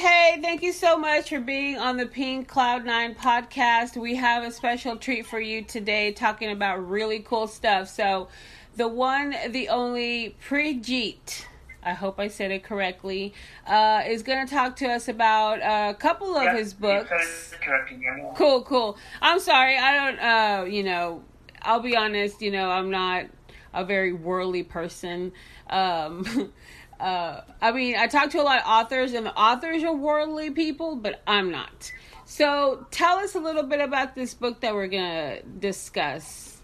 Hey, thank you so much for being on the Pink Cloud Nine podcast. We have a special treat for you today talking about really cool stuff. So, the one, the only Prejeet, I hope I said it correctly, uh, is going to talk to us about a couple of Yeah, his books. said it correctly, yeah. Cool, cool. I'm sorry. I don't, uh, you know, I'll be honest, you know, I'm not a very worldly person. Um, uh, I mean, I talk to a lot of authors, and the authors are worldly people, but I'm not. So tell us a little bit about this book that we're going to discuss.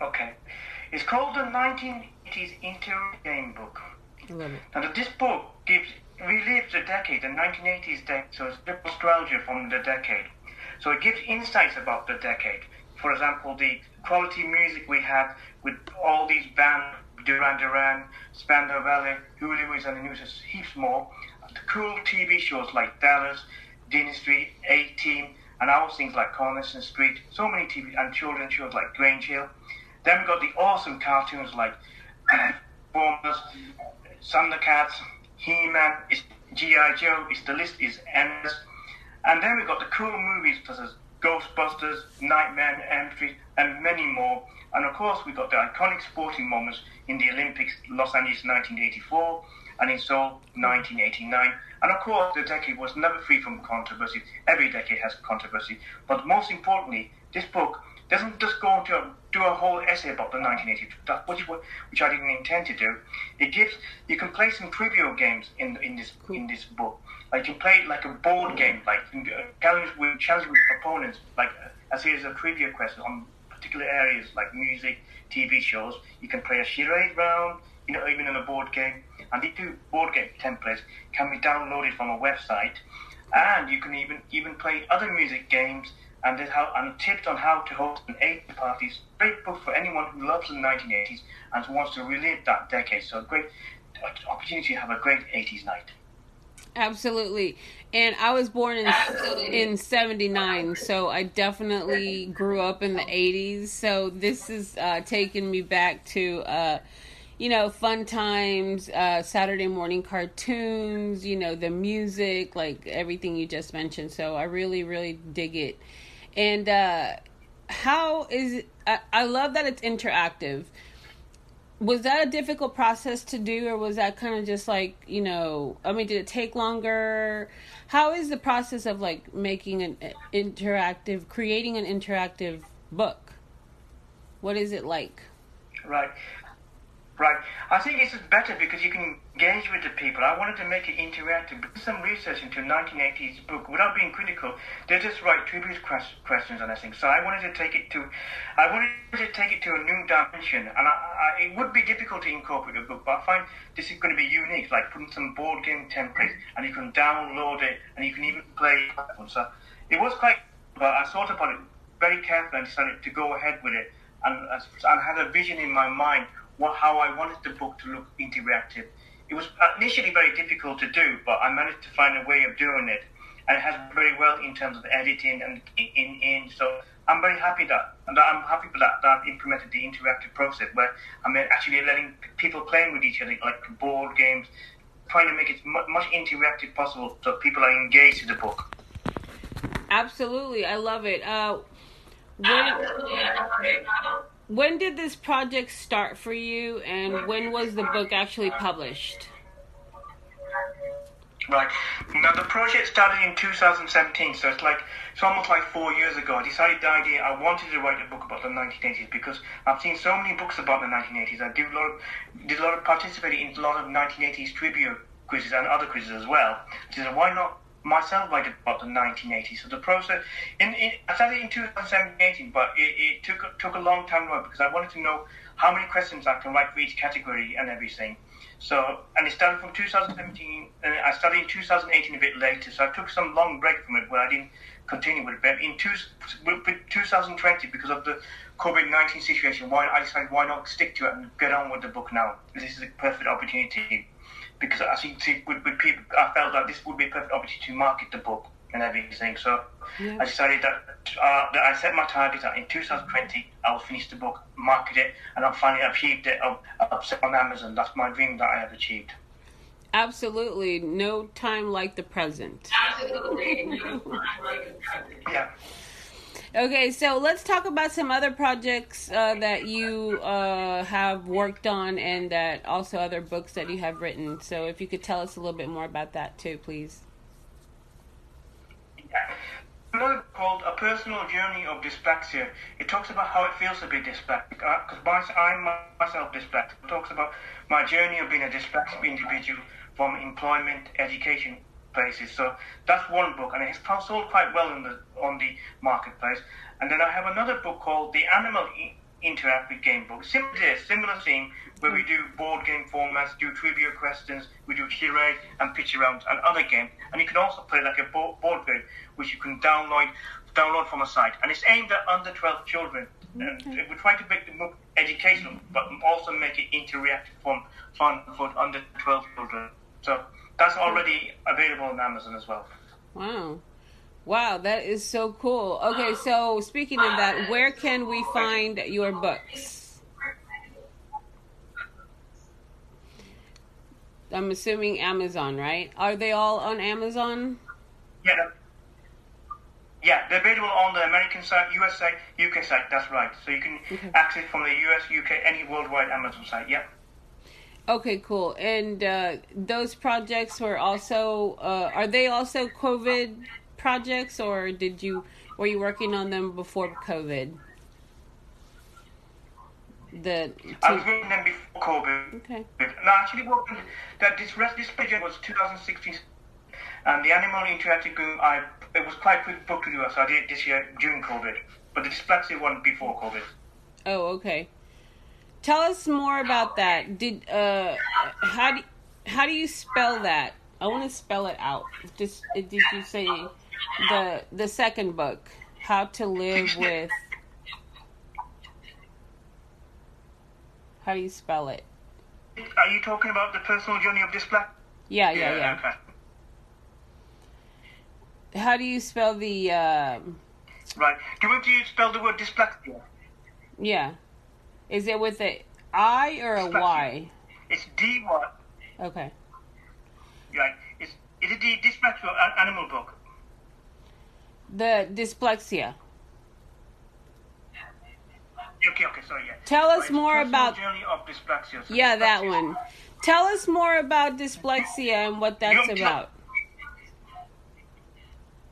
Okay. It's called the 1980s Interactive Game Book. I love it. Now, this book gives relives the decade, the 1980s decade, so it's a nostalgia from the decade. So it gives insights about the decade. For example, the quality music we had with all these bands, Duran Duran, Spandau Ballet, Huey Lewis and the News, heaps more. The cool TV shows like Dallas, Dean Street, A-Team, and our things like Coronation Street. So many TV and children shows like Grange Hill. Then we got the awesome cartoons like Transformers, Thundercats, He-Man, G.I. Joe, it's, the list is endless. And then we got the cool movies such as Ghostbusters, Nightmare Street, and many more. And of course, we got the iconic sporting moments in the Olympics, Los Angeles 1984, and in Seoul 1989. And of course, the decade was never free from controversy. Every decade has controversy. But most importantly, this book doesn't just go to do a whole essay about the 1980s, that- which, which I didn't intend to do. It gives you can play some trivia games in in this in this book. Like you play like a board game, like challenge with challenge with opponents, like a series of trivia questions on particular areas like music, TV shows. You can play a charade round, you know, even in a board game. And these two board game templates can be downloaded from a website, and you can even even play other music games and how and tips on how to host an 80s party. Great book for anyone who loves the 1980s and wants to relive that decade. So a great opportunity to have a great 80s night. Absolutely. And I was born in in 79, so I definitely grew up in the 80s. So this is uh taking me back to uh you know, fun times, uh Saturday morning cartoons, you know, the music, like everything you just mentioned. So I really really dig it. And uh how is it, I, I love that it's interactive. Was that a difficult process to do or was that kind of just like you know i mean did it take longer? How is the process of like making an uh, interactive creating an interactive book? What is it like? Right. Right. I think this is better because you can engage with the people. I wanted to make it interactive. But some research into 1980s book without being critical. They just write quest- questions and everything. So I wanted to take it to, I wanted to take it to a new dimension. And I, I, it would be difficult to incorporate a book, but I find this is going to be unique. Like putting some board game templates, and you can download it, and you can even play. So it was quite. But I thought about it very carefully and decided to go ahead with it. And, and had a vision in my mind what, how I wanted the book to look interactive. It was initially very difficult to do, but I managed to find a way of doing it, and it has very well in terms of editing and in, in, in so I'm very happy that, and I'm happy for that, that I've implemented the interactive process where I'm actually letting people playing with each other, like board games, trying to make it mu- much interactive possible so people are engaged in the book. absolutely i love it uh when when did this project start for you and when was the book actually published Right. Now the project started in 2017, so it's like it's almost like four years ago. I decided the idea I wanted to write a book about the 1980s because I've seen so many books about the 1980s. I do a lot of did a lot of participating in a lot of 1980s trivia quizzes and other quizzes as well. So why not myself write about the 1980s? So the process in, in I started in 2017, but it, it took took a long time because I wanted to know how many questions I can write for each category and everything. So, and it started from 2017, and uh, I started in 2018 a bit later. So I took some long break from it where I didn't continue with it. But in two, with 2020, because of the COVID-19 situation, why I decided why not stick to it and get on with the book now. This is a perfect opportunity because I think see, with, with people, I felt that this would be a perfect opportunity to market the book and everything. So Yeah. I decided that, uh, that I set my target that in 2020 I will finish the book, market it, and I'll finally achieved it. I'll, I'll set on Amazon. That's my dream that I have achieved. Absolutely. No time like the present. Yeah. Okay, so let's talk about some other projects uh, that you uh, have worked on and that also other books that you have written. So if you could tell us a little bit more about that too, please. Another called A Personal Journey of Dyspraxia. It talks about how it feels to be dyslexic. Because I'm myself dyslexic. It talks about my journey of being a dyslexic individual from employment, education places. So that's one book, and it's sold quite well in the on the marketplace. And then I have another book called The Animal Interactive Game Book. Similar, similar thing where we do board game formats, do trivia questions, we do charade and pitch around and other games. And you can also play like a board game, which you can download download from a site. And it's aimed at under 12 children. And we try to make the book educational, but also make it interactive, fun, fun for under 12 children. So that's already available on Amazon as well. Wow. Wow, that is so cool. Okay, so speaking of that, where can we find your books? I'm assuming Amazon, right? Are they all on Amazon? Yeah. Yeah, they're available on the American site, USA, UK site. That's right. So you can okay. access from the US, UK, any worldwide Amazon site. Yeah. Okay, cool. And uh, those projects were also uh, are they also COVID projects, or did you were you working on them before COVID? The two... I was working them before COVID. Okay. No, actually, what that this rest this project was 2016, and the Animal Interactive Game I it was quite quick book to do, so I did it this year during COVID. But the Dyspraxia one before COVID. Oh, okay. Tell us more about that. Did uh, how do how do you spell that? I want to spell it out. Just did you say the the second book, How to Live with? How do you spell it? Are you talking about the personal journey of dyspraxia? Yeah, yeah, yeah. yeah. Okay. How do you spell the? Um... Right. Do you want to spell the word dyspraxia? Yeah. Is it with a I or a Y? It's D Y. Okay. Right. It's is it the dyspraxia animal book? The dyslexia. Okay, okay, sorry, yeah. Tell us more about journey of dyspraxia. So yeah, that one. Tell us more about dyslexia and what that's about.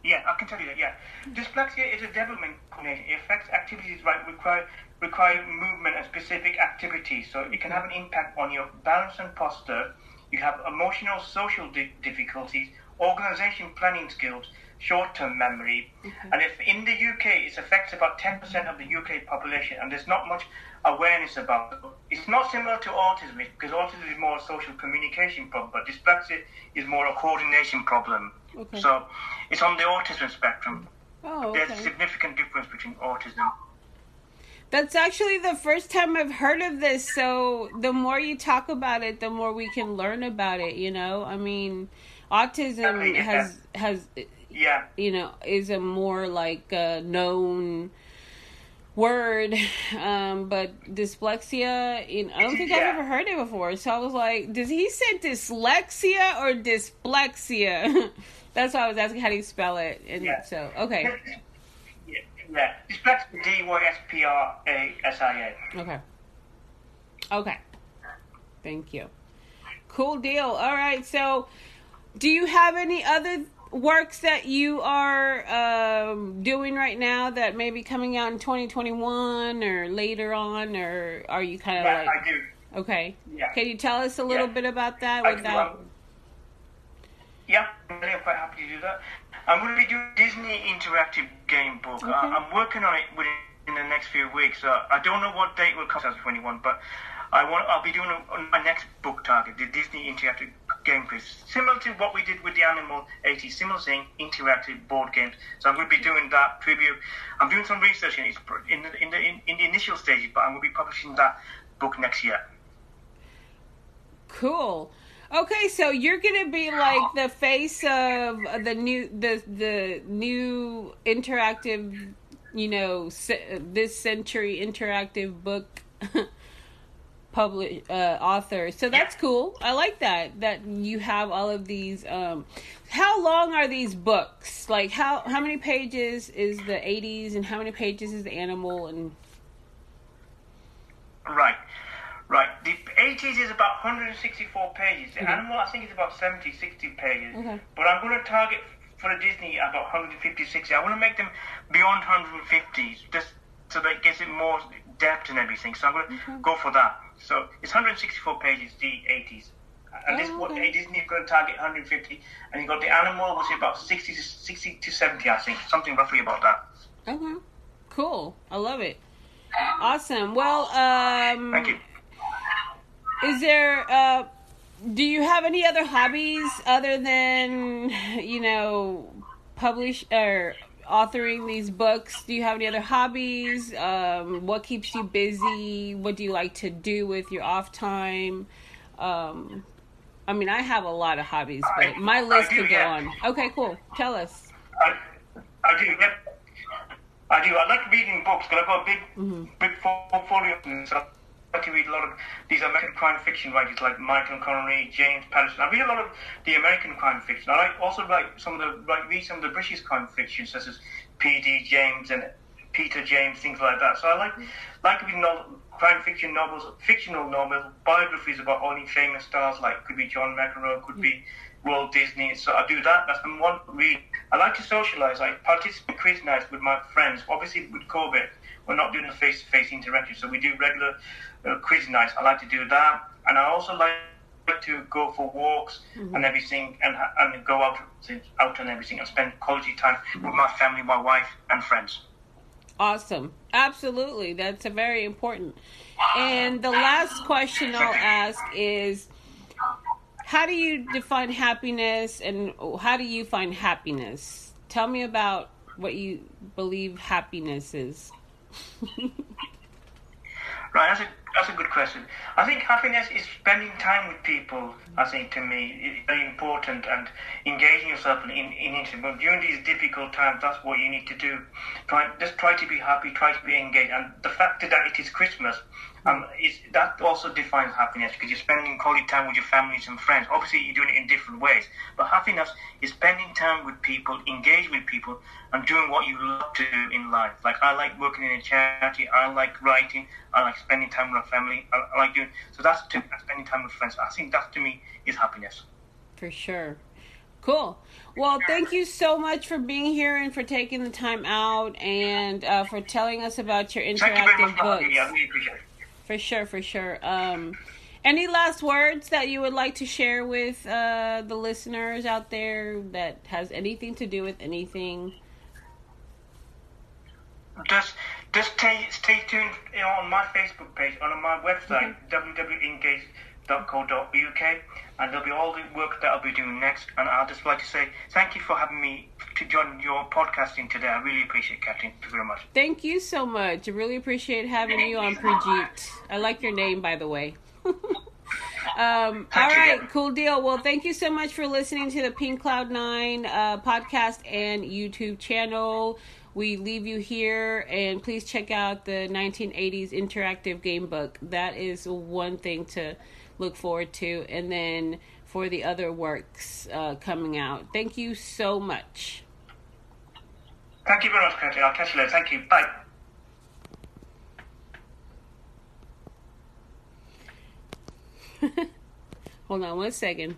Yeah, I can tell you that. Yeah, dyspraxia is a development condition. It affects activities like require require movement and specific activities. So it can have an impact on your balance and posture. You have emotional, social di- difficulties, organization planning skills, short-term memory. Mm-hmm. And if in the UK, it affects about 10% of the UK population, and there's not much awareness about it. It's not similar to autism because autism is more a social communication problem, but dyspraxia is more a coordination problem. Okay. So it's on the autism spectrum. Oh, okay. There's a significant difference between autism that's actually the first time I've heard of this. So the more you talk about it, the more we can learn about it. You know, I mean, autism yeah. has has yeah, you know, is a more like a known word, um, but dyslexia. You know, I don't think yeah. I've ever heard it before. So I was like, does he say dyslexia or dyslexia That's why I was asking how do you spell it. And yeah. so okay. Yeah, dyspraxia D Y S P R A S I A. Okay. Okay. Thank you. Cool deal. All right. So, do you have any other works that you are um, doing right now that may be coming out in 2021 or later on, or are you kind of like? I do. Okay. Yeah. Can you tell us a little yeah. bit about that? I without... Yeah, I'm quite happy to do that. I'm going to be doing Disney interactive game book. Okay. Uh, I'm working on it within the next few weeks. Uh, I don't know what date will come out 2021, but I want I'll be doing on my next book target, the Disney interactive game quiz, similar to what we did with the Animal 80, similar thing, interactive board games. So I'm going to be doing that preview. I'm doing some research in it. in the, in the in, in the initial stages, but I'm going to be publishing that book next year. Cool. Okay, so you're gonna be like the face of the new the the new interactive, you know, this century interactive book publish uh, authors. So that's cool. I like that that you have all of these. Um, how long are these books? Like how how many pages is the 80s, and how many pages is the animal and Right, right. The 80s is about 164 pages. The animal, I think, is about 70, 60 pages. Okay. But I'm going to target for the Disney about 150, 60. I want to make them beyond 150, just so that it gives it more depth and everything. So I'm going to go for that. So it's 164 pages, the 80s. And this what okay. Disney is going to target 150, and you got the animal, which is about 60 to 60 to 70, I think, something roughly about that. Okay. Cool. I love it. Awesome. Well, um Thank you. is there uh do you have any other hobbies other than you know publish or authoring these books? Do you have any other hobbies? Um what keeps you busy? What do you like to do with your off time? Um I mean, I have a lot of hobbies, but I- my list could go on. Okay, cool. Tell us. I, I do, yep. I do. I like reading books because I've got a big, Mm-hmm. big portfolio. them, So I like to read a lot of these American crime fiction writers like Michael Connelly, James Patterson. I read a lot of the American crime fiction. I also like some of the like read some of the British crime fiction, such as P.D. James and Peter James, things like that. So I like like reading all crime fiction novels, fictional novels, biographies about only famous stars like could be John McEnroe, could be Walt Disney. So I do that. That's the one read. I like to socialize. I participate in quiz nights with my friends. Obviously, with COVID, we're not doing a face-to-face interaction, so we do regular uh, quiz nights. I like to do that, and I also like to go for walks and everything, and and go out out and everything, and spend quality time with my family, my wife, and friends. Awesome. Absolutely. That's a very important. And the last question I'll ask is how do you define happiness and how do you find happiness? Tell me about what you believe happiness is. Right, that's a that's a good question. I think happiness is spending time with people. I think to me is very important and engaging yourself in in it. But during these difficult times, that's what you need to do. Try just try to be happy, try to be engaged, and the fact that it is Christmas, um, is that also defines happiness because you're spending quality time with your families and friends. Obviously, you're doing it in different ways, but happiness is spending time with people, engage with people, and doing what you love to do in life. Like I like working in a charity, I like writing, I like spending time with my family, I, I like doing. So that's to spending time with friends. I think that to me is happiness. For sure. Cool. Well, thank you so much for being here and for taking the time out and uh, for telling us about your you interactive having books. Me. I really appreciate it. For sure, for sure. Um, any last words that you would like to share with uh, the listeners out there that has anything to do with anything? Just just stay stay tuned you know, on my Facebook page, on my website, www.engage.co.uk, and there'll be all the work that I'll be doing next. And I'd just like to say thank you for having me to join your podcasting today. I really appreciate it, Captain. Thank you very much. Thank you so much. I really appreciate having you on Prijit. I like your name, by the way. um, all you. cool deal. Well, thank you so much for listening to the Pink Cloud Nine uh, podcast and YouTube channel. We leave you here, and please check out the 1980s interactive game book. That is one thing to look forward to, and then for the other works uh, coming out. Thank you so much. Thank you very much, Captain. I'll catch you later. Thank you. Bye. Hold on one second.